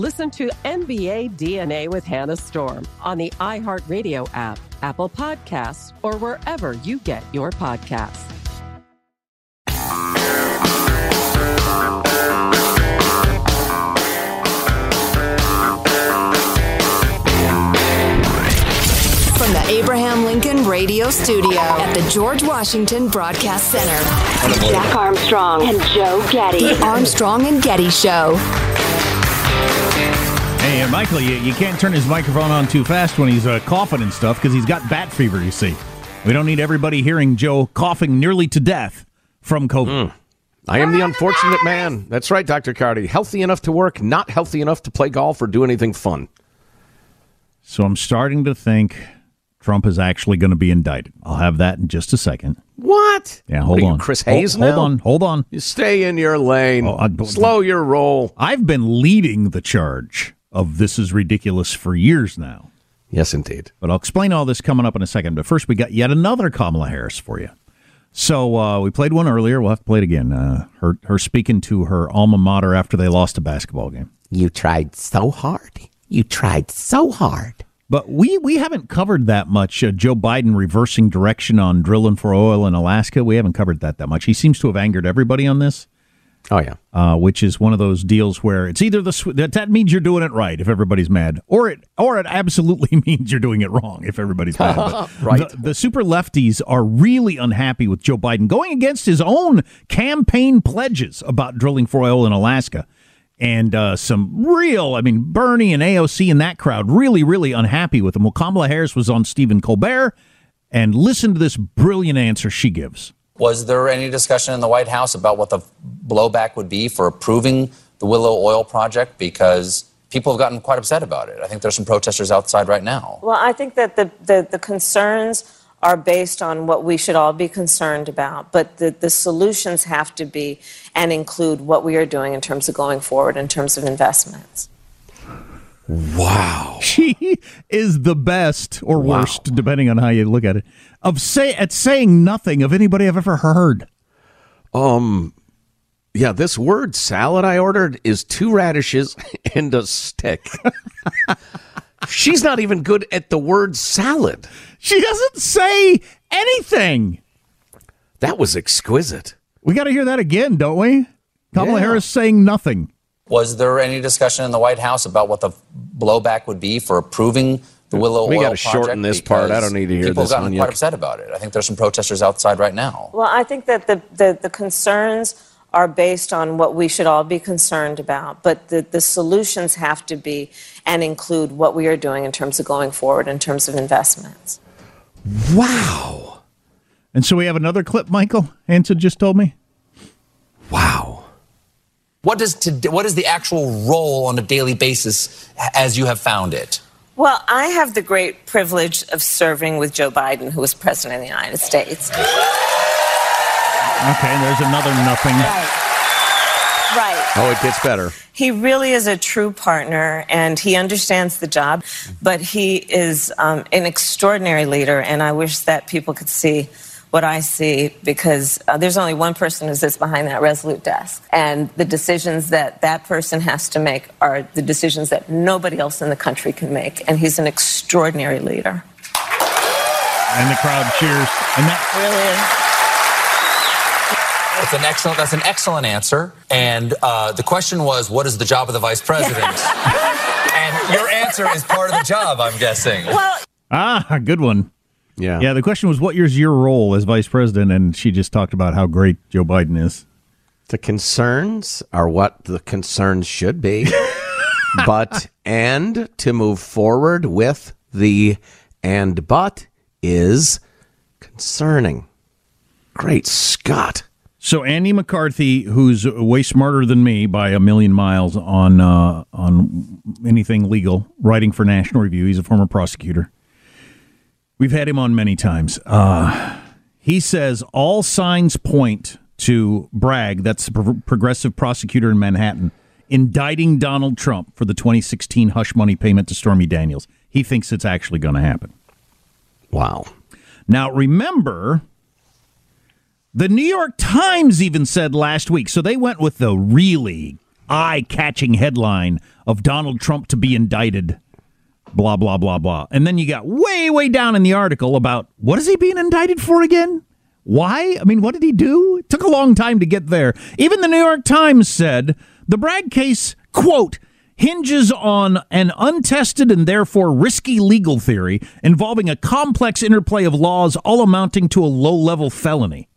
Listen to NBA DNA with Hannah Storm on the iHeartRadio app, Apple Podcasts, or wherever you get your podcasts. From the Abraham Lincoln Radio Studio at the George Washington Broadcast Center. Jack Armstrong and Joe Getty. The Armstrong and Getty Show. Hey, and Michael, you, you can't turn his microphone on too fast when he's uh, coughing and stuff because he's got bat fever, you see. We don't need everybody hearing Joe coughing nearly to death from COVID. I am the unfortunate man. That's right, Dr. Carty. Healthy enough to work, not healthy enough to play golf or do anything fun. So I'm starting to think Trump is actually going to be indicted. I'll have that in just a second. What? Yeah, hold What are you, on. Chris Hold- Hayes Hold, now? on, hold on. You stay in your lane. Oh, I- Slow your roll. I've been leading the charge of this is ridiculous for years now. Yes, indeed. But I'll explain all this coming up in a second. But first, we got yet another Kamala Harris for you. So uh, we played one earlier. We'll have to play it again. Uh, her her speaking to her alma mater after they lost a basketball game. You tried so hard. You tried so hard. But we we haven't covered that much. Uh, Joe Biden reversing direction on drilling for oil in Alaska. We haven't covered that that much. He seems to have angered everybody on this. Oh, yeah. uh, which is one of those deals where it's either the sw- that, that means you're doing it right if everybody's mad, or it or it absolutely means you're doing it wrong if everybody's mad. Right. The, the super lefties are really unhappy with Joe Biden going against his own campaign pledges about drilling for oil in Alaska. And uh, some real, I mean, Bernie and AOC and that crowd really, really unhappy with him. Well, Kamala Harris was on Stephen Colbert, and listen to this brilliant answer she gives. Was there any discussion in the White House about what the blowback would be for approving the Willow Oil project? Because people have gotten quite upset about it. I think there's some protesters outside right now. Well, I think that the, the, the concerns are based on what we should all be concerned about, but the, the solutions have to be and include what we are doing in terms of going forward, in terms of investments. Wow. She is the best or worst, depending on how you look at it, of say at saying nothing of anybody I've ever heard. Um, yeah, this word salad I ordered is two radishes and a stick. She's not even good at the word salad. She doesn't say anything. That was exquisite. We got to hear that again, don't we? Kamala Yeah. Harris saying nothing. Was there any discussion in the White House about what the blowback would be for approving the Willow We Oil gotta shorten this part. I don't need to hear people this have gotten one quite yet. upset about it. I think there's some protesters outside right now. Well, I think that the, the, the concerns are based on what we should all be concerned about, but the, the solutions have to be and include what we are doing in terms of going forward, in terms of investments. Wow. And so we have another clip, Michael Hanson just told me. Wow. What does to, what is the actual role on a daily basis as you have found it? Well, I have the great privilege of serving with Joe Biden, who was president of the United States. Okay, there's another nothing. Right. Right. Oh, it gets better. He really is a true partner and he understands the job, but he is um, an extraordinary leader. And I wish that people could see what I see because uh, there's only one person who sits behind that resolute desk. And the decisions that that person has to make are the decisions that nobody else in the country can make. And he's an extraordinary leader. And the crowd cheers. And that Really. It's an excellent. That's an excellent answer. And uh, the question was, what is the job of the vice president? and your answer is part of the job, I'm guessing. Well, Ah, good one. Yeah. Yeah, the question was what year's your role as vice president? And she just talked about how great Joe Biden is. The concerns are what the concerns should be. but and to move forward with the and but is concerning. Great Scott. So Andy McCarthy, who's way smarter than me by a million miles on uh, on anything legal, writing for National Review. He's a former prosecutor. We've had him on many times. Uh, he says all signs point to Bragg, that's the pro- progressive prosecutor in Manhattan, indicting Donald Trump for the 2016 hush money payment to Stormy Daniels. He thinks it's actually going to happen. Wow. Now, remember, the New York Times even said last week, so they went with the really eye catching headline of Donald Trump to be indicted, blah, blah, blah, blah. And then you got way, way down in the article about what is he being indicted for again? Why? I mean, what did he do? It took a long time to get there. Even the New York Times said the Bragg case, quote, hinges on an untested and therefore risky legal theory involving a complex interplay of laws all amounting to a low level felony.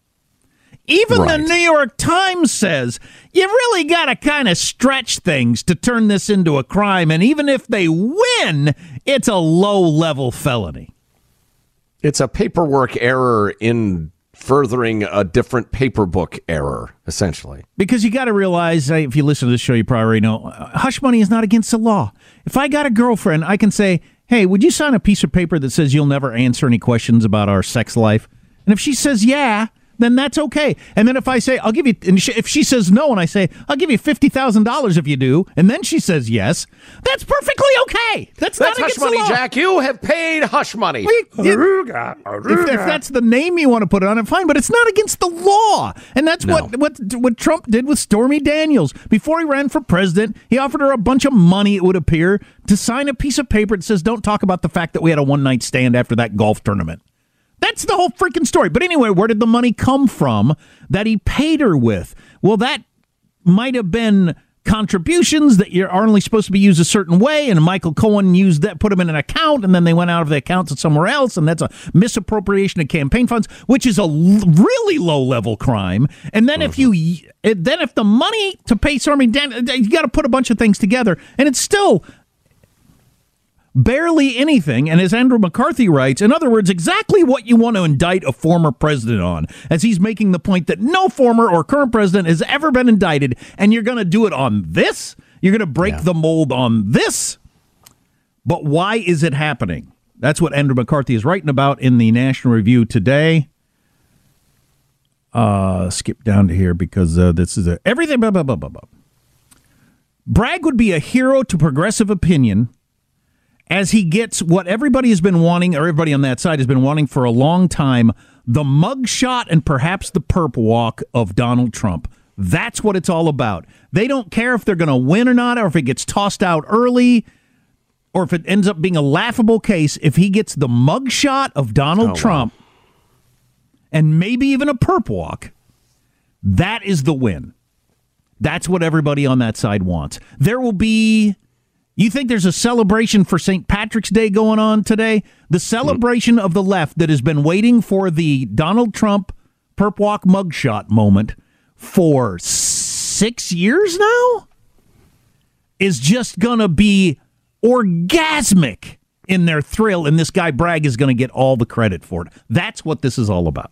Even Right. the New York Times says you really got to kind of stretch things to turn this into a crime. And even if they win, it's a low level felony. It's a paperwork error in furthering a different paper book error, essentially. Because you got to realize, if you listen to this show, you probably already know, uh, hush money is not against the law. If I got a girlfriend, I can say, hey, would you sign a piece of paper that says you'll never answer any questions about our sex life? And if she says yeah, then that's okay. And then if I say, I'll give you, and she, if she says no, and I say, I'll give you $50,000 if you do, and then she says yes, that's perfectly okay. That's, That's not hush against the law. Hush money, law. Jack. You have paid hush money. Well, you- if, if that's the name you want to put on it, fine. But it's not against the law, and that's what what what Trump did with Stormy Daniels before he ran for president. He offered her a bunch of money. It would appear to sign a piece of paper that says, "Don't talk about the fact that we had a one night stand after that golf tournament." That's the whole freaking story. But anyway, where did the money come from that he paid her with? Well, that might have been contributions that you're only supposed to be used a certain way, and Michael Cohen used that, put them in an account, and then they went out of the account to somewhere else, and that's a misappropriation of campaign funds, which is a l- really low level crime. And then if uh-huh. you, then if the money to pay Stormy Dan, you got to put a bunch of things together, and it's still barely anything. And as Andrew McCarthy writes, in other words, exactly what you want to indict a former president on, as he's making the point that no former or current president has ever been indicted, and you're going to do it on this? You're going to break the mold on this? But why is it happening? That's what Andrew McCarthy is writing about in the National Review today. Uh, skip down to here because uh, this is a, everything. Blah, blah, blah, blah, blah. Bragg would be a hero to progressive opinion as he gets what everybody has been wanting, or everybody on that side has been wanting for a long time the mugshot and perhaps the perp walk of Donald Trump. That's what it's all about. They don't care if they're going to win or not, or if it gets tossed out early, or if it ends up being a laughable case. If he gets the mugshot of Donald Oh, wow. Trump and maybe even a perp walk, that is the win. That's what everybody on that side wants. There will be you think there's a celebration for St. Patrick's Day going on today? The hmm. celebration of the left that has been waiting for the Donald Trump perp walk mugshot moment for six years now is just going to be orgasmic in their thrill, and this guy Bragg is going to get all the credit for it. That's what this is all about.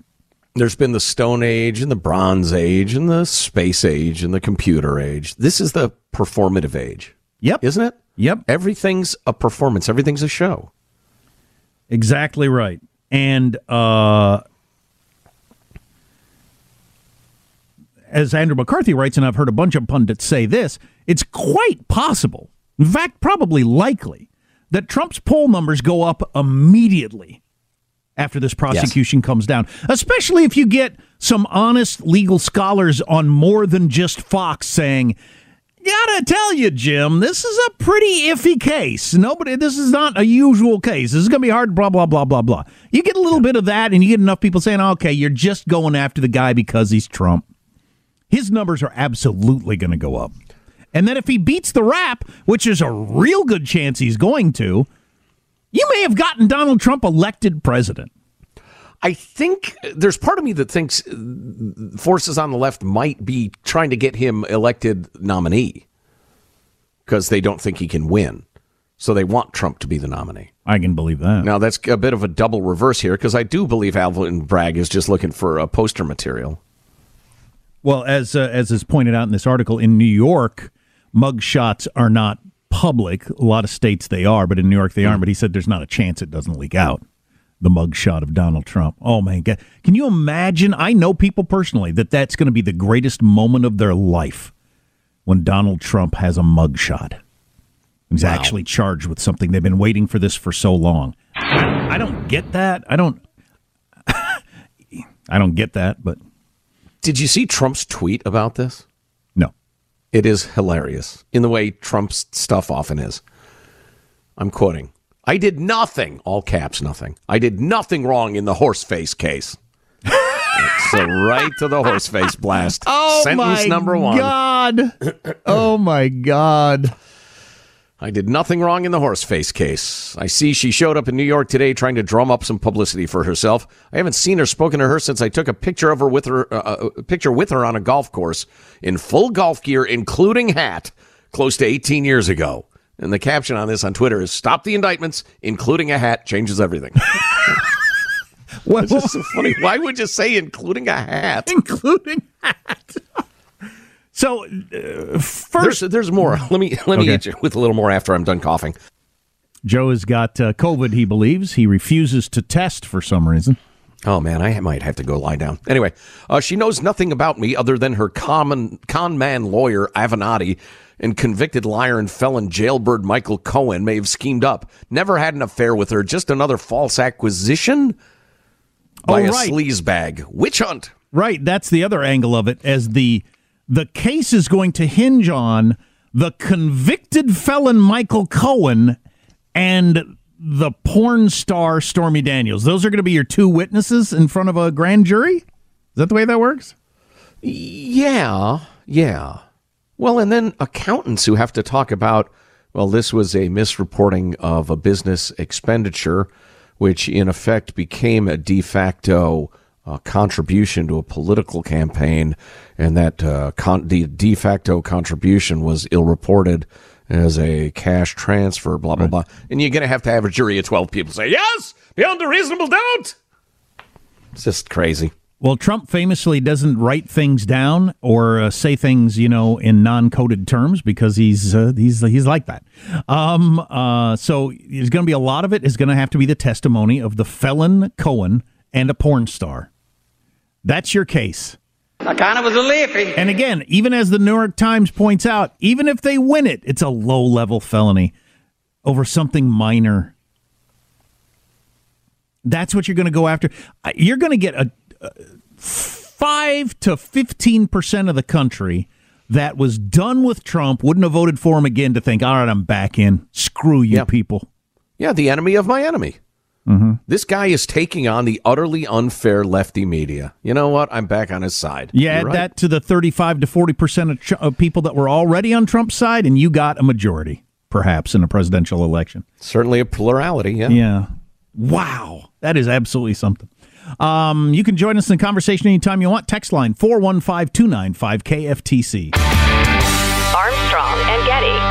There's been the Stone Age and the Bronze Age and the Space Age and the Computer Age. This is the performative age. Yep. Isn't it? Yep. Everything's a performance, everything's a show. Exactly right. And uh, as Andrew McCarthy writes, and I've heard a bunch of pundits say this, it's quite possible, in fact, probably likely, that Trump's poll numbers go up immediately after this prosecution yes. comes down, especially if you get some honest legal scholars on more than just Fox saying, Gotta tell you, Jim, this is a pretty iffy case. Nobody, this is not a usual case. This is to be hard, blah, blah, blah, blah, blah. You get a little bit of that, and you get enough people saying, okay, you're just going after the guy because he's Trump. His numbers are absolutely going to go up. And then if he beats the rap, which is a real good chance he's going to, you may have gotten Donald Trump elected president. I think there's part of me that thinks forces on the left might be trying to get him elected nominee because they don't think he can win. So they want Trump to be the nominee. I can believe that. Now that's a bit of a double reverse here because I do believe Alvin Bragg is just looking for a poster material. Well, as uh, as is pointed out in this article, in New York, mugshots are not public. A lot of states they are, but in New York they aren't. But he said there's not a chance it doesn't leak out the mugshot of Donald Trump. Oh man, God. Can you imagine? I know people personally that that's going to be the greatest moment of their life when Donald Trump has a mugshot. He's wow. actually charged with something. They've been waiting for this for so long. I don't get that. I don't. I don't get that. But did you see Trump's tweet about this? No. It is hilarious in the way Trump's stuff often is. I'm quoting. I did nothing, all caps, nothing. I did nothing wrong in the horse face case. so right to the horse face blast. Oh Sentence my number one. God. oh my God. I did nothing wrong in the horse face case. I see she showed up in New York today trying to drum up some publicity for herself. I haven't seen or spoken to her since I took a picture of her with her, uh, uh a picture with her on a golf course in full golf gear, including hat, close to 18 years ago. And the caption on this on Twitter is "Stop the indictments, including a hat changes everything." just so funny. Why would you say including a hat? Including hat. so uh, first, there's, there's, more. Let me let me okay. hit you with a little more after I'm done coughing. Joe has got uh, COVID. He believes he refuses to test for some reason. Oh man, I might have to go lie down. Anyway, uh, she knows nothing about me other than her common con man lawyer Avenatti and convicted liar and felon jailbird Michael Cohen may have schemed up. Never had an affair with her, just another false acquisition by oh, right. a sleaze bag. Witch hunt. Right, that's the other angle of it as the the case is going to hinge on the convicted felon Michael Cohen and the porn star Stormy Daniels. Those are going to be your two witnesses in front of a grand jury? Is that the way that works? Yeah, yeah. Well, and then accountants who have to talk about, well, this was a misreporting of a business expenditure, which in effect became a de facto uh, contribution to a political campaign, and that uh, con- the de facto contribution was ill reported as a cash transfer, blah, blah, right. blah. And you're going to have to have a jury of 12 people say, yes, beyond a reasonable doubt. It's just crazy. Well, Trump famously doesn't write things down or uh, say things, you know, in non-coded terms because he's uh, he's he's like that. Um, uh, so there's going to be a lot of it is going to have to be the testimony of the felon Cohen and a porn star. That's your case. I kind of was a leafy. And again, even as the New York Times points out, even if they win it, it's a low-level felony over something minor. That's what you're going to go after. You're going to get a five to fifteen percent of the country that was done with Trump wouldn't have voted for him again to think, all right, I'm back in. Screw you, people. Yeah, the enemy of my enemy. Mm-hmm. This guy is taking on the utterly unfair lefty media. You know what? I'm back on his side. Yeah, add right. that to the 35 to 40 percent of, of people that were already on Trump's side, and you got a majority, perhaps, in a presidential election. Certainly a plurality. Yeah. Yeah. Wow, that is absolutely something. Um, you can join us in the conversation anytime you want. Text line 415 295 KFTC. Armstrong and Getty.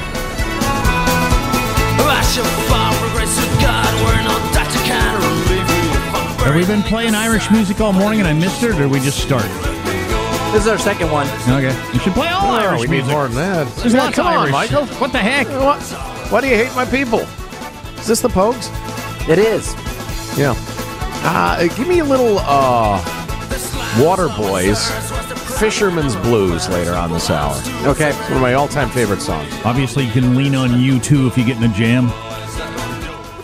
Have we been playing Irish music all morning and I missed it, or did we just start? This is our second one. Okay. You should play all Irish we music. need more than that. There's Yeah, lots come of on, Irish. Michael. What the heck? What? Why do you hate my people? Is this the Pogues? It is. Yeah. Uh, give me a little uh, Water Boys, Fisherman's Blues later on this hour. Okay. It's one of my all-time favorite songs. Obviously, you can lean on U2 if you get in a jam.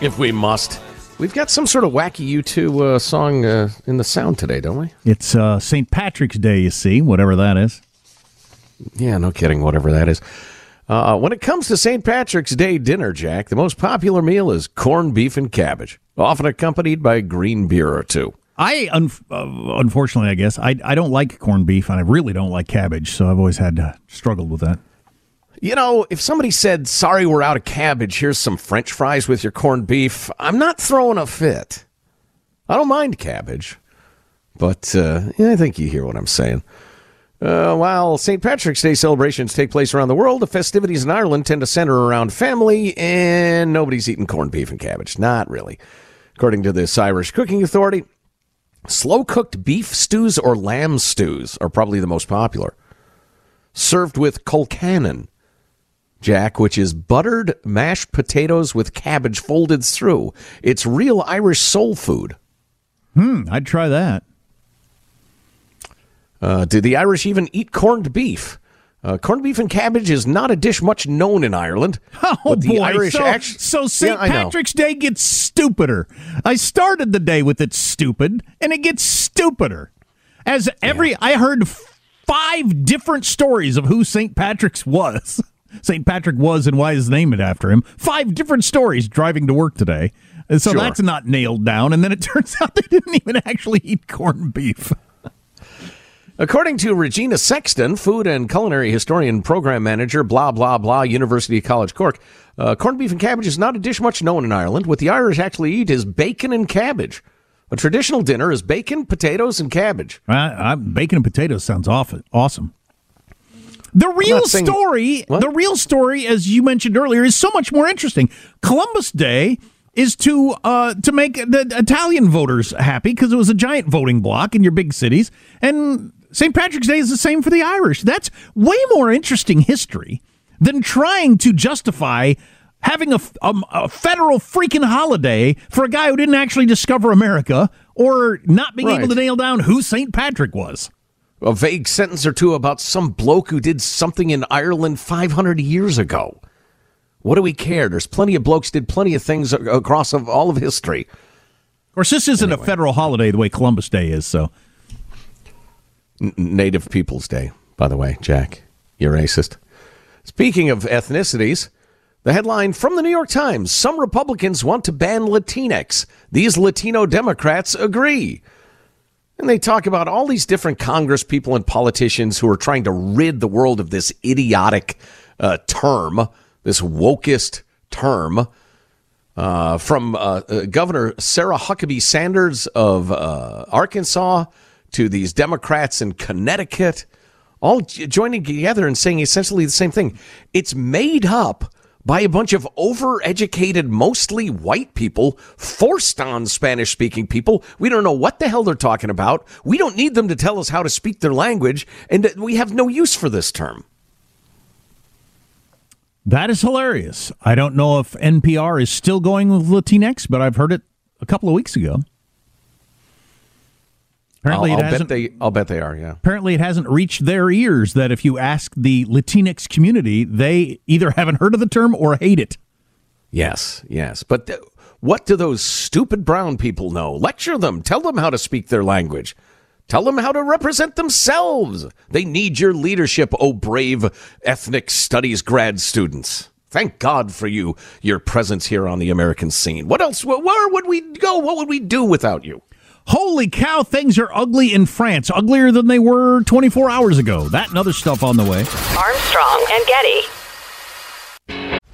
If we must. We've got some sort of wacky U2 uh, song uh, in the sound today, don't we? It's uh, St. Patrick's Day, you see, whatever that is. Yeah, no kidding, whatever that is. Uh, when it comes to St. Patrick's Day dinner, Jack, the most popular meal is corned beef and cabbage, often accompanied by green beer or two. I, un- uh, unfortunately, I guess, I, I don't like corned beef and I really don't like cabbage, so I've always had to struggle with that. You know, if somebody said, sorry, we're out of cabbage, here's some french fries with your corned beef, I'm not throwing a fit. I don't mind cabbage, but uh, yeah, I think you hear what I'm saying. Uh, while St. Patrick's Day celebrations take place around the world, the festivities in Ireland tend to center around family, and nobody's eating corned beef and cabbage. Not really. According to this Irish Cooking Authority, slow cooked beef stews or lamb stews are probably the most popular. Served with colcannon, Jack, which is buttered mashed potatoes with cabbage folded through. It's real Irish soul food. Hmm, I'd try that. Uh, do the Irish even eat corned beef? Uh, corned beef and cabbage is not a dish much known in Ireland. Oh boy! Irish so, act- so St. Yeah, Patrick's Day gets stupider. I started the day with it's stupid, and it gets stupider. As every I heard five different stories of who St. Patrick's was. St. Patrick was and why is named after him. Five different stories driving to work today. And so Sure. that's not nailed down. And then it turns out they didn't even actually eat corned beef. According to Regina Sexton, food and culinary historian, program manager, blah, blah, blah, University College Cork, uh, corned beef and cabbage is not a dish much known in Ireland. What the Irish actually eat is bacon and cabbage. A traditional dinner is bacon, potatoes, and cabbage. I, bacon and potatoes sounds awful, awesome. The real story, What? the real story, as you mentioned earlier, is so much more interesting. Columbus Day is to uh, to make the Italian voters happy because it was a giant voting block in your big cities, and St. Patrick's Day is the same for the Irish. That's way more interesting history than trying to justify having a, a, a federal freaking holiday for a guy who didn't actually discover America or not being able to nail down who St. Patrick was. A vague sentence or two about some bloke who did something in Ireland 500 years ago. What do we care? There's plenty of blokes did plenty of things across of all of history. Of course, this isn't a federal holiday the way Columbus Day is, so. N- Native Peoples Day, by the way, Jack. You're racist. Speaking of ethnicities, the headline from the New York Times Some Republicans want to ban Latinx. These Latino Democrats agree. And they talk about all these different Congress people and politicians who are trying to rid the world of this idiotic uh, term, this wokest term. Uh, from uh, uh, Governor Sarah Huckabee Sanders of uh, Arkansas to these Democrats in Connecticut, all joining together and saying essentially the same thing. It's made up by a bunch of overeducated, mostly white people, forced on Spanish speaking people. We don't know what the hell they're talking about. We don't need them to tell us how to speak their language, and we have no use for this term. That is hilarious. I don't know if NPR is still going with Latinx, but I've heard it a couple of weeks ago. Apparently, I'll, it I'll bet hasn't. they. I'll bet they are. Yeah. Apparently, it hasn't reached their ears that if you ask the Latinx community, they either haven't heard of the term or hate it. Yes, yes. But th- what do those stupid brown people know? Lecture them. Tell them how to speak their language. Tell them how to represent themselves. They need your leadership, oh brave ethnic studies grad students. Thank God for you, your presence here on the American scene. What else? Where would we go? What would we do without you? Holy cow, things are ugly in France, uglier than they were 24 hours ago. That and other stuff on the way. Armstrong and Getty.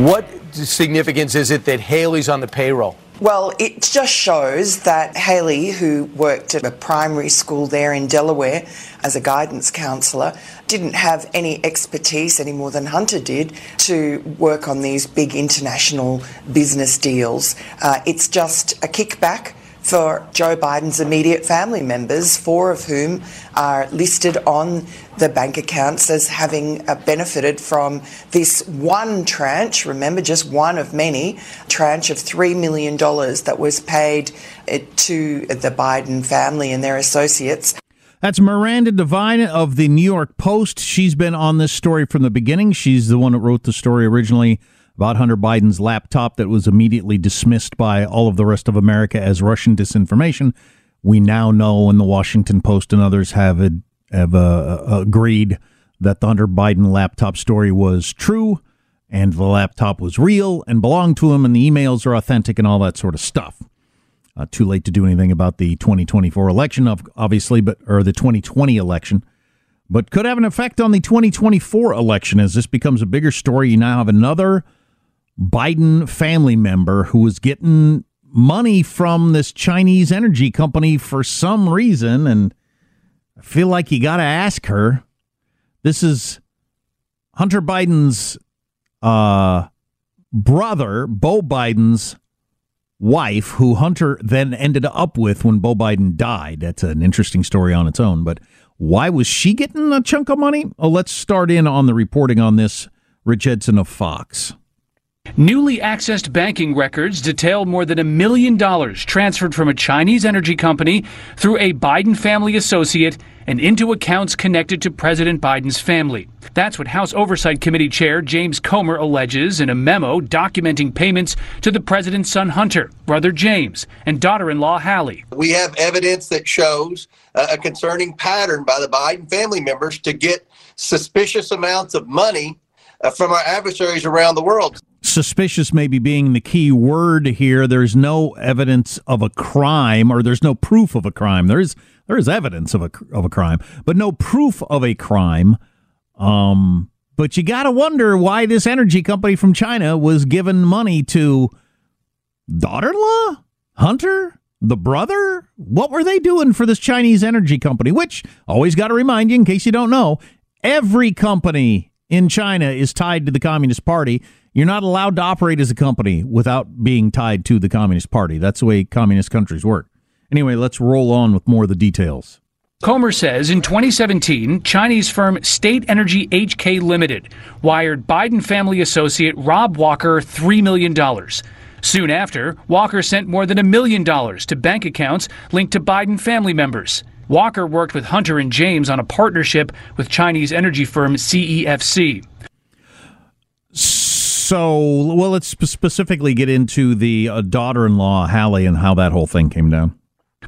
What significance is it that Haley's on the payroll? Well, it just shows that Haley, who worked at a primary school there in Delaware as a guidance counsellor, didn't have any expertise any more than Hunter did to work on these big international business deals. Uh, it's just a kickback for Joe Biden's immediate family members, four of whom are listed on the bank accounts as having uh, benefited from this one tranche, remember, just one of many, tranche of $3 million that was paid uh, to the Biden family and their associates. That's Miranda Devine of the New York Post. She's been on this story from the beginning. She's the one that wrote the story originally about Hunter Biden's laptop that was immediately dismissed by all of the rest of America as Russian disinformation. We now know, and the Washington Post and others have have agreed that the Hunter Biden laptop story was true, and the laptop was real and belonged to him, and the emails are authentic and all that sort of stuff. Uh, too late to do anything about the 2024 election, obviously, but or the 2020 election but could have an effect on the 2024 election as this becomes a bigger story. You now have another Biden family member who was getting money from this Chinese energy company for some reason. And I feel like you got to ask her. This is Hunter Biden's uh, brother, Beau Biden's wife, who Hunter then ended up with when Beau Biden died. That's an interesting story on its own. But why was she getting a chunk of money? Oh, let's start in on the reporting on this. Rich Edson of Fox. Newly accessed banking records detail more than a million dollars transferred from a Chinese energy company through a Biden family associate and into accounts connected to President Biden's family. That's what House Oversight Committee Chair James Comer alleges in a memo documenting payments to the president's son Hunter, brother James, and daughter in law Hallie. We have evidence that shows a concerning pattern by the Biden family members to get suspicious amounts of money from our adversaries around the world suspicious maybe being the key word here. There's no evidence of a crime, or there's no proof of a crime. There is there is evidence of a of a crime, but no proof of a crime. Um, but you got to wonder why this energy company from China was given money to daughter-in-law, Hunter, the brother. What were they doing for this Chinese energy company? Which always got to remind you, in case you don't know, every company in China is tied to the Communist Party you're not allowed to operate as a company without being tied to the Communist Party. That's the way communist countries work. Anyway, let's roll on with more of the details. Comer says in 2017, Chinese firm State Energy HK Limited wired Biden family associate Rob Walker $3 million. Soon after, Walker sent more than a million dollars to bank accounts linked to Biden family members. Walker worked with Hunter and James on a partnership with Chinese energy firm CEFC. So, well, let's specifically get into the uh, daughter in law, Hallie, and how that whole thing came down.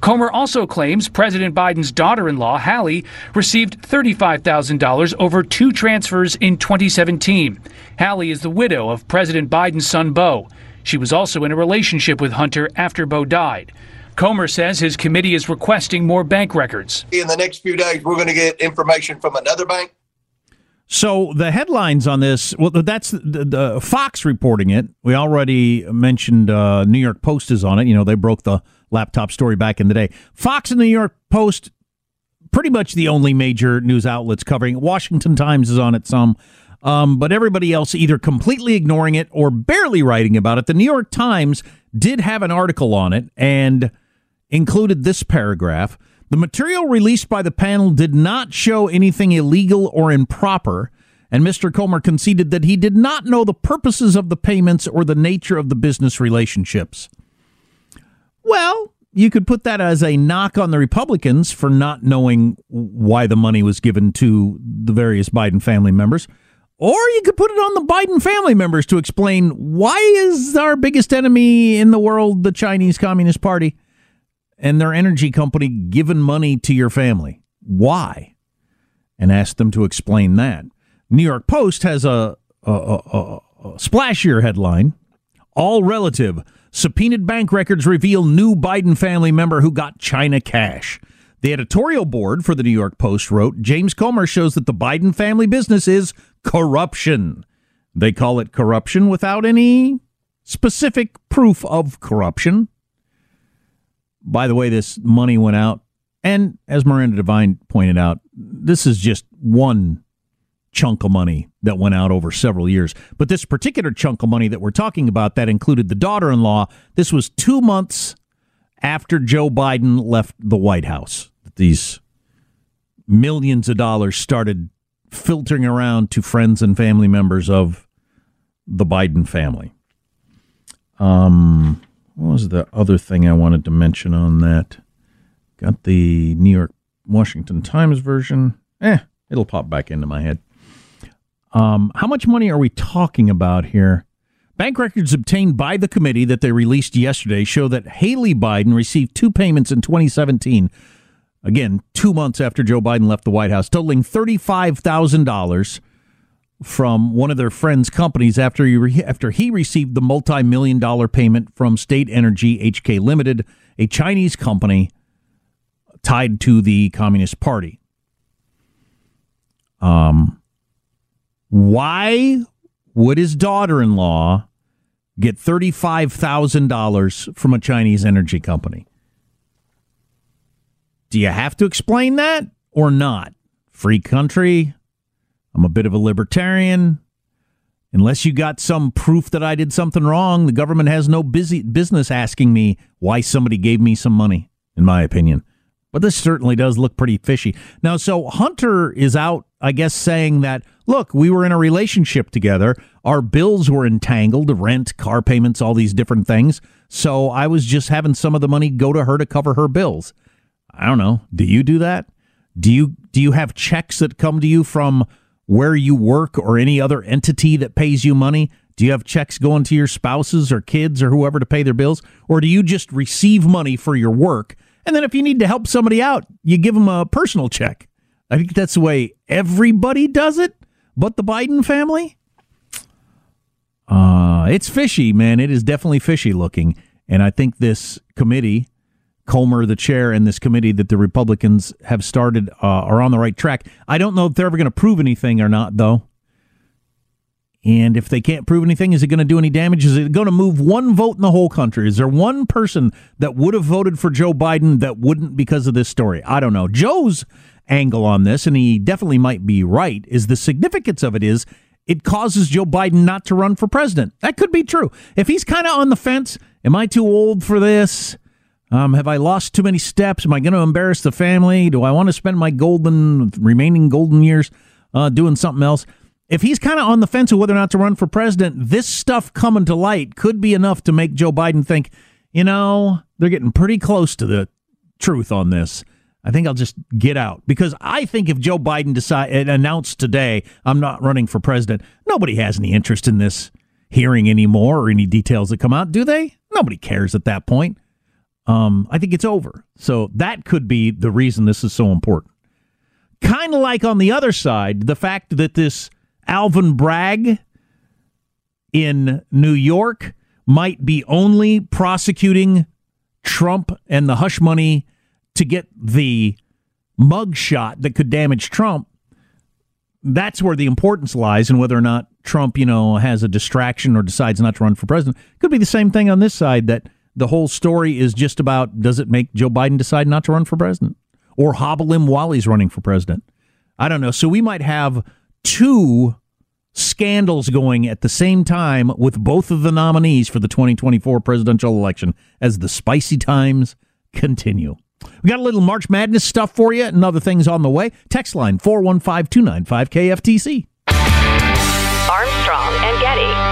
Comer also claims President Biden's daughter in law, Hallie, received $35,000 over two transfers in 2017. Hallie is the widow of President Biden's son, Beau. She was also in a relationship with Hunter after Beau died. Comer says his committee is requesting more bank records. In the next few days, we're going to get information from another bank so the headlines on this, well, that's the, the Fox reporting it. We already mentioned uh, New York Post is on it. You know, they broke the laptop story back in the day. Fox and the New York Post, pretty much the only major news outlets covering it. Washington Times is on it some, um, but everybody else either completely ignoring it or barely writing about it. The New York Times did have an article on it and included this paragraph. The material released by the panel did not show anything illegal or improper, and Mr. Comer conceded that he did not know the purposes of the payments or the nature of the business relationships. Well, you could put that as a knock on the Republicans for not knowing why the money was given to the various Biden family members. Or you could put it on the Biden family members to explain why is our biggest enemy in the world the Chinese Communist Party? And their energy company given money to your family. Why? And ask them to explain that. New York Post has a, a, a, a splashier headline All relative. Subpoenaed bank records reveal new Biden family member who got China cash. The editorial board for the New York Post wrote James Comer shows that the Biden family business is corruption. They call it corruption without any specific proof of corruption by the way this money went out. And as Miranda Devine pointed out, this is just one chunk of money that went out over several years. But this particular chunk of money that we're talking about that included the daughter in law, this was two months after Joe Biden left the White House. These millions of dollars started filtering around to friends and family members of the Biden family. Um, what was the other thing I wanted to mention on that? Got the New York Washington Times version. Eh, it'll pop back into my head. Um, how much money are we talking about here? Bank records obtained by the committee that they released yesterday show that Hallie Biden received two payments in 2017. Again, two months after Joe Biden left the White House, totaling $35,000 from one of their friends' companies after he, re- after he received the multi million dollar payment from State Energy HK Limited, a Chinese company tied to the Communist Party. Um, why would his daughter in law get $35,000 from a Chinese energy company? Do you have to explain that or not? Free country. I'm a bit of a libertarian. Unless you got some proof that I did something wrong, the government has no busy business asking me why somebody gave me some money, in my opinion. But this certainly does look pretty fishy. Now, so Hunter is out, I guess, saying that, look, we were in a relationship together. Our bills were entangled rent, car payments, all these different things. So I was just having some of the money go to her to cover her bills. I don't know. Do you do that? Do you do you have checks that come to you from where you work or any other entity that pays you money? Do you have checks going to your spouses or kids or whoever to pay their bills? Or do you just receive money for your work? And then if you need to help somebody out, you give them a personal check. I think that's the way everybody does it, but the Biden family? Uh, it's fishy, man. It is definitely fishy looking. And I think this committee Comer, the chair, and this committee that the Republicans have started uh, are on the right track. I don't know if they're ever going to prove anything or not, though. And if they can't prove anything, is it going to do any damage? Is it going to move one vote in the whole country? Is there one person that would have voted for Joe Biden that wouldn't because of this story? I don't know. Joe's angle on this, and he definitely might be right, is the significance of it is it causes Joe Biden not to run for president. That could be true. If he's kind of on the fence, am I too old for this? Um, have I lost too many steps? Am I going to embarrass the family? Do I want to spend my golden remaining golden years uh, doing something else? If he's kind of on the fence of whether or not to run for president, this stuff coming to light could be enough to make Joe Biden think, you know, they're getting pretty close to the truth on this. I think I'll just get out because I think if Joe Biden decide announced today I'm not running for president, nobody has any interest in this hearing anymore or any details that come out, do they? Nobody cares at that point um, I think it's over. So that could be the reason this is so important. Kind of like on the other side, the fact that this Alvin Bragg in New York might be only prosecuting Trump and the hush money to get the mug shot that could damage Trump. That's where the importance lies in whether or not Trump, you know, has a distraction or decides not to run for president. Could be the same thing on this side that the whole story is just about does it make Joe Biden decide not to run for president or hobble him while he's running for president? I don't know. So we might have two scandals going at the same time with both of the nominees for the 2024 presidential election as the spicy times continue. We got a little March Madness stuff for you and other things on the way. Text line 415 295 KFTC. Armstrong and Getty.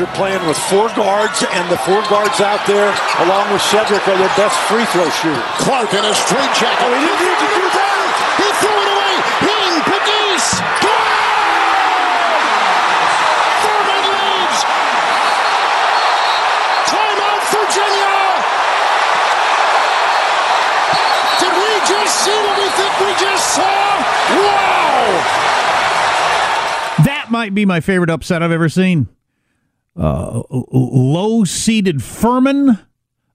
Cavaliers are playing with four guards, and the four guards out there, along with Cedric, are their best free throw shooters. Clark in a straight jacket. Oh, he didn't need to do that. He threw it away. Hien, Pegues. Furman leads. Timeout, Virginia. Did we just see what we think we just saw? Wow. That might be my favorite upset I've ever seen. Uh, low seeded Furman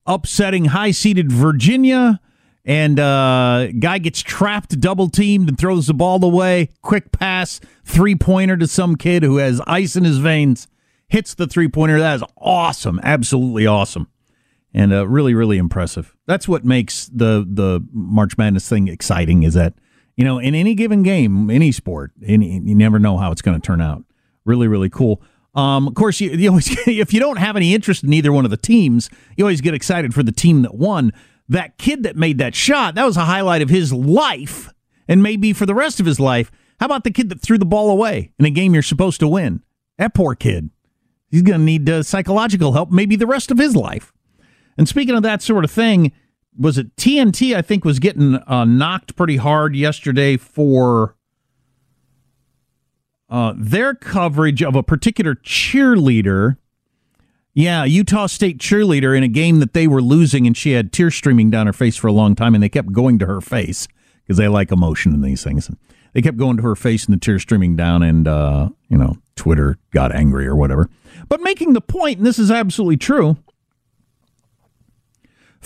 upsetting high seeded Virginia. And uh, guy gets trapped, double teamed, and throws the ball away. Quick pass, three pointer to some kid who has ice in his veins. Hits the three pointer. That is awesome. Absolutely awesome. And uh, really, really impressive. That's what makes the the March Madness thing exciting. Is that you know in any given game, any sport, any you never know how it's going to turn out. Really, really cool. Um, of course, you, you always if you don't have any interest in either one of the teams, you always get excited for the team that won. That kid that made that shot, that was a highlight of his life, and maybe for the rest of his life. How about the kid that threw the ball away in a game you're supposed to win? That poor kid. He's going to need uh, psychological help, maybe the rest of his life. And speaking of that sort of thing, was it TNT? I think was getting uh, knocked pretty hard yesterday for uh, their coverage of a particular cheerleader. Yeah, Utah State cheerleader in a game that they were losing, and she had tears streaming down her face for a long time, and they kept going to her face because they like emotion in these things. And they kept going to her face, and the tears streaming down, and uh, you know, Twitter got angry or whatever. But making the point, and this is absolutely true.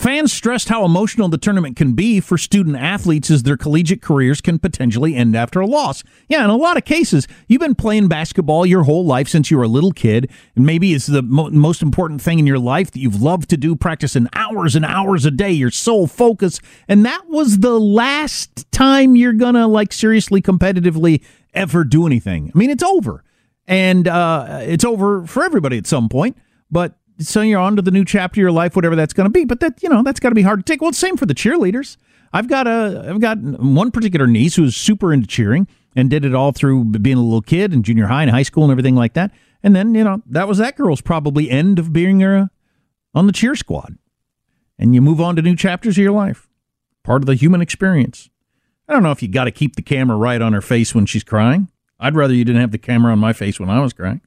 Fans stressed how emotional the tournament can be for student athletes as their collegiate careers can potentially end after a loss. Yeah, in a lot of cases, you've been playing basketball your whole life since you were a little kid, and maybe it's the mo- most important thing in your life that you've loved to do, practicing hours and hours a day, your sole focus, and that was the last time you're gonna like seriously competitively ever do anything. I mean, it's over, and uh, it's over for everybody at some point, but so you're on to the new chapter of your life, whatever that's going to be. But that you know that's got to be hard to take. Well, same for the cheerleaders. I've got a I've got one particular niece who is super into cheering and did it all through being a little kid and junior high and high school and everything like that. And then you know that was that girl's probably end of being on the cheer squad. And you move on to new chapters of your life, part of the human experience. I don't know if you got to keep the camera right on her face when she's crying. I'd rather you didn't have the camera on my face when I was crying.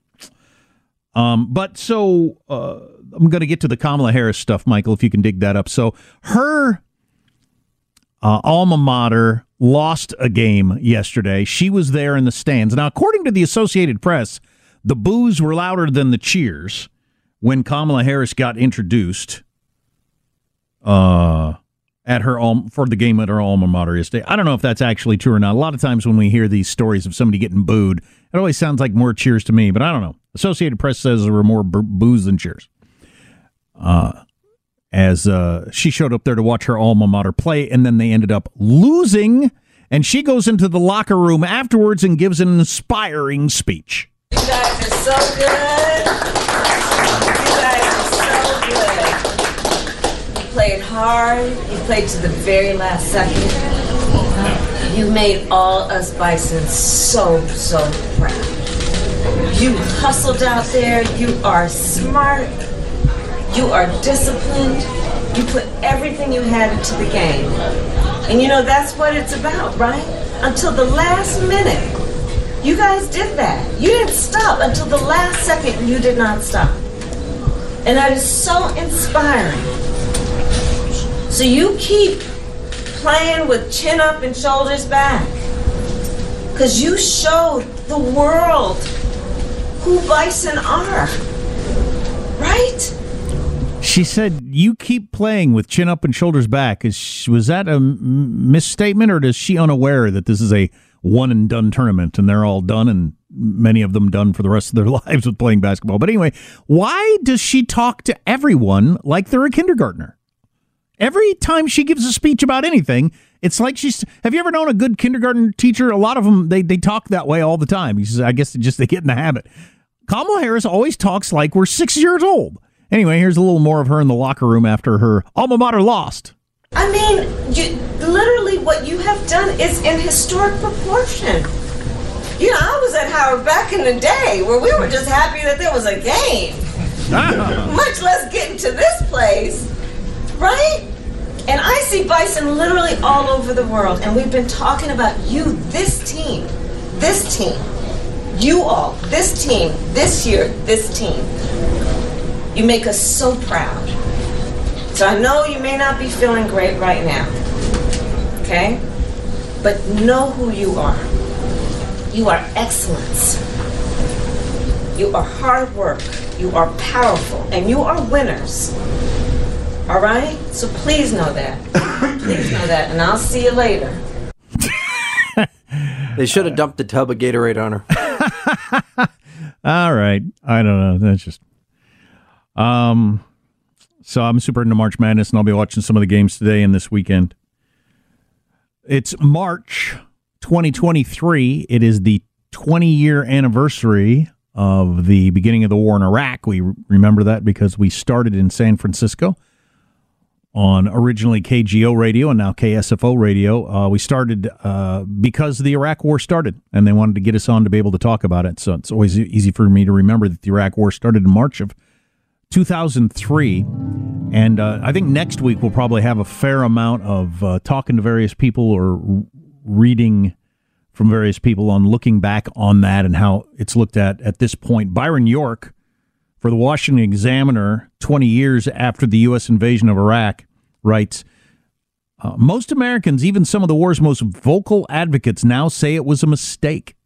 Um, but so uh, I'm going to get to the Kamala Harris stuff, Michael, if you can dig that up. So her uh, alma mater lost a game yesterday. She was there in the stands. Now, according to the Associated Press, the boos were louder than the cheers when Kamala Harris got introduced. Uh, at her al- for the game at her alma mater yesterday. I don't know if that's actually true or not. A lot of times when we hear these stories of somebody getting booed, it always sounds like more cheers to me, but I don't know. Associated Press says there were more b- boos than cheers. Uh, as uh, she showed up there to watch her alma mater play, and then they ended up losing. And she goes into the locker room afterwards and gives an inspiring speech. You guys are so good. You guys are so good. You played hard. You played to the very last second. You made all us Bison so, so proud. You hustled out there. You are smart. You are disciplined. You put everything you had into the game. And you know, that's what it's about, right? Until the last minute. You guys did that. You didn't stop until the last second. You did not stop. And that is so inspiring. So you keep playing with chin up and shoulders back. Because you showed the world who bison are. Right? She said, "You keep playing with chin up and shoulders back." Is was that a misstatement, or is she unaware that this is a one and done tournament and they're all done, and many of them done for the rest of their lives with playing basketball? But anyway, why does she talk to everyone like they're a kindergartner? Every time she gives a speech about anything, it's like she's. Have you ever known a good kindergarten teacher? A lot of them they they talk that way all the time. He says, I guess just they get in the habit. Kamala Harris always talks like we're six years old. Anyway, here's a little more of her in the locker room after her alma mater lost. I mean, you, literally what you have done is in historic proportion. You know, I was at Howard back in the day where we were just happy that there was a game, much less getting to this place, right? And I see bison literally all over the world, and we've been talking about you, this team, this team, you all, this team, this year, this team. You make us so proud. So I know you may not be feeling great right now, okay? But know who you are. You are excellence. You are hard work. You are powerful. And you are winners. All right? So please know that. please know that. And I'll see you later. They should have dumped the tub of Gatorade on her. All right, I don't know. That's just. Um, so I'm super into March Madness, and I'll be watching some of the games today and this weekend. It's March 2023. It is the 20 year anniversary of the beginning of the war in Iraq. We remember that because we started in San Francisco on originally KGO radio and now KSFO radio. Uh, we started uh, because the Iraq War started, and they wanted to get us on to be able to talk about it. So it's always easy for me to remember that the Iraq War started in March of 2003. And uh, I think next week we'll probably have a fair amount of uh, talking to various people or reading from various people on looking back on that and how it's looked at at this point. Byron York for the Washington Examiner 20 years after the U.S. invasion of Iraq writes uh, Most Americans, even some of the war's most vocal advocates, now say it was a mistake.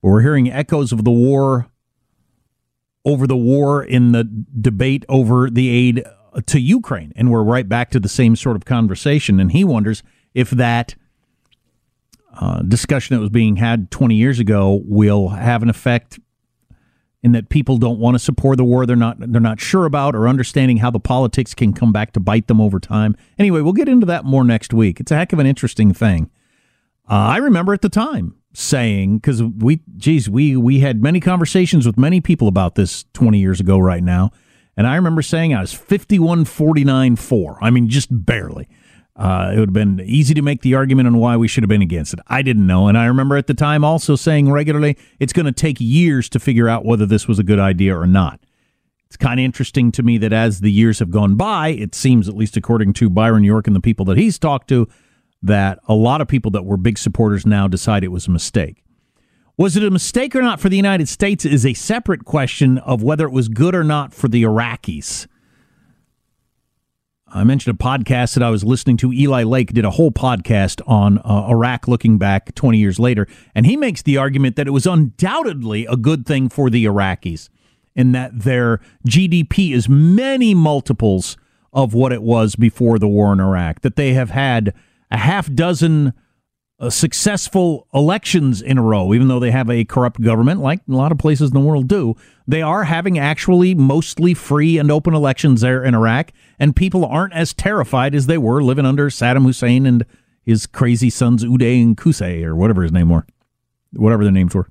But we're hearing echoes of the war over the war in the debate over the aid to Ukraine. And we're right back to the same sort of conversation. And he wonders if that uh, discussion that was being had 20 years ago will have an effect in that people don't want to support the war they're not they're not sure about or understanding how the politics can come back to bite them over time. Anyway, we'll get into that more next week. It's a heck of an interesting thing. Uh, I remember at the time saying because we geez we we had many conversations with many people about this 20 years ago right now and i remember saying i was 51 49 4 i mean just barely uh, it would have been easy to make the argument on why we should have been against it i didn't know and i remember at the time also saying regularly it's going to take years to figure out whether this was a good idea or not it's kind of interesting to me that as the years have gone by it seems at least according to byron york and the people that he's talked to that a lot of people that were big supporters now decide it was a mistake. Was it a mistake or not for the United States is a separate question of whether it was good or not for the Iraqis. I mentioned a podcast that I was listening to. Eli Lake did a whole podcast on uh, Iraq looking back 20 years later, and he makes the argument that it was undoubtedly a good thing for the Iraqis in that their GDP is many multiples of what it was before the war in Iraq, that they have had a half dozen uh, successful elections in a row, even though they have a corrupt government, like a lot of places in the world do. They are having actually mostly free and open elections there in Iraq, and people aren't as terrified as they were living under Saddam Hussein and his crazy sons Uday and Qusay, or whatever his name were, whatever their names were.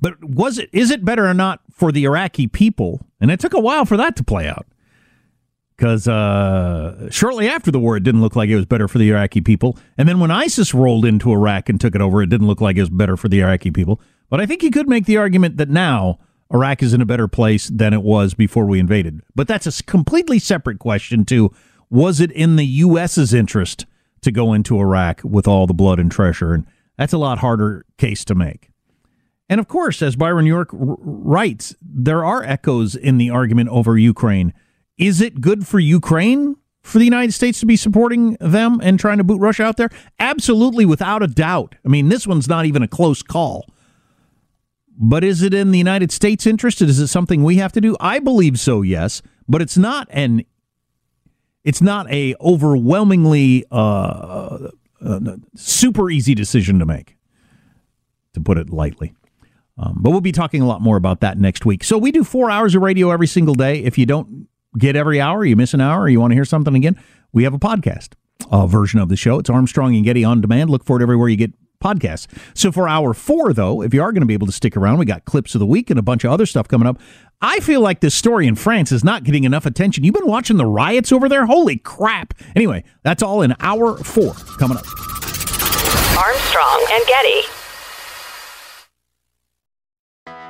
But was it is it better or not for the Iraqi people? And it took a while for that to play out because uh, shortly after the war, it didn't look like it was better for the Iraqi people. And then when ISIS rolled into Iraq and took it over, it didn't look like it was better for the Iraqi people. But I think you could make the argument that now Iraq is in a better place than it was before we invaded. But that's a completely separate question, to was it in the U.S.'s interest to go into Iraq with all the blood and treasure? And that's a lot harder case to make. And of course, as Byron York writes, there are echoes in the argument over Ukraine. Is it good for Ukraine for the United States to be supporting them and trying to boot Russia out there? Absolutely, without a doubt. I mean, this one's not even a close call. But is it in the United States' interest? Is it something we have to do? I believe so, yes. But it's not an it's not a overwhelmingly uh, uh, super easy decision to make, to put it lightly. Um, but we'll be talking a lot more about that next week. So we do four hours of radio every single day. If you don't get every hour, you miss an hour, you want to hear something again, we have a podcast uh, version of the show. It's Armstrong and Getty on demand. Look for it everywhere you get podcasts. So for hour four, though, if you are going to be able to stick around, we got clips of the week and a bunch of other stuff coming up. I feel like this story in France is not getting enough attention. You've been watching the riots over there? Holy crap. Anyway, that's all in hour four coming up. Armstrong and Getty.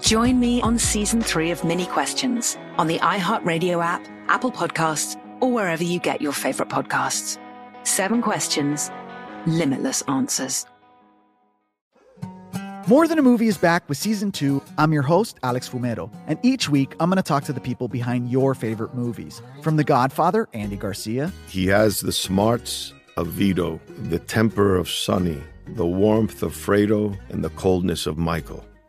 Join me on season three of Minnie Questions on the iHeartRadio app, Apple Podcasts, or wherever you get your favorite podcasts. Seven questions, limitless answers. More Than a Movie is back with season two. I'm your host, Alex Fumero, and each week I'm going to talk to the people behind your favorite movies. From The Godfather, Andy Garcia. He has the smarts of Vito, the temper of Sonny, the warmth of Fredo, and the coldness of Michael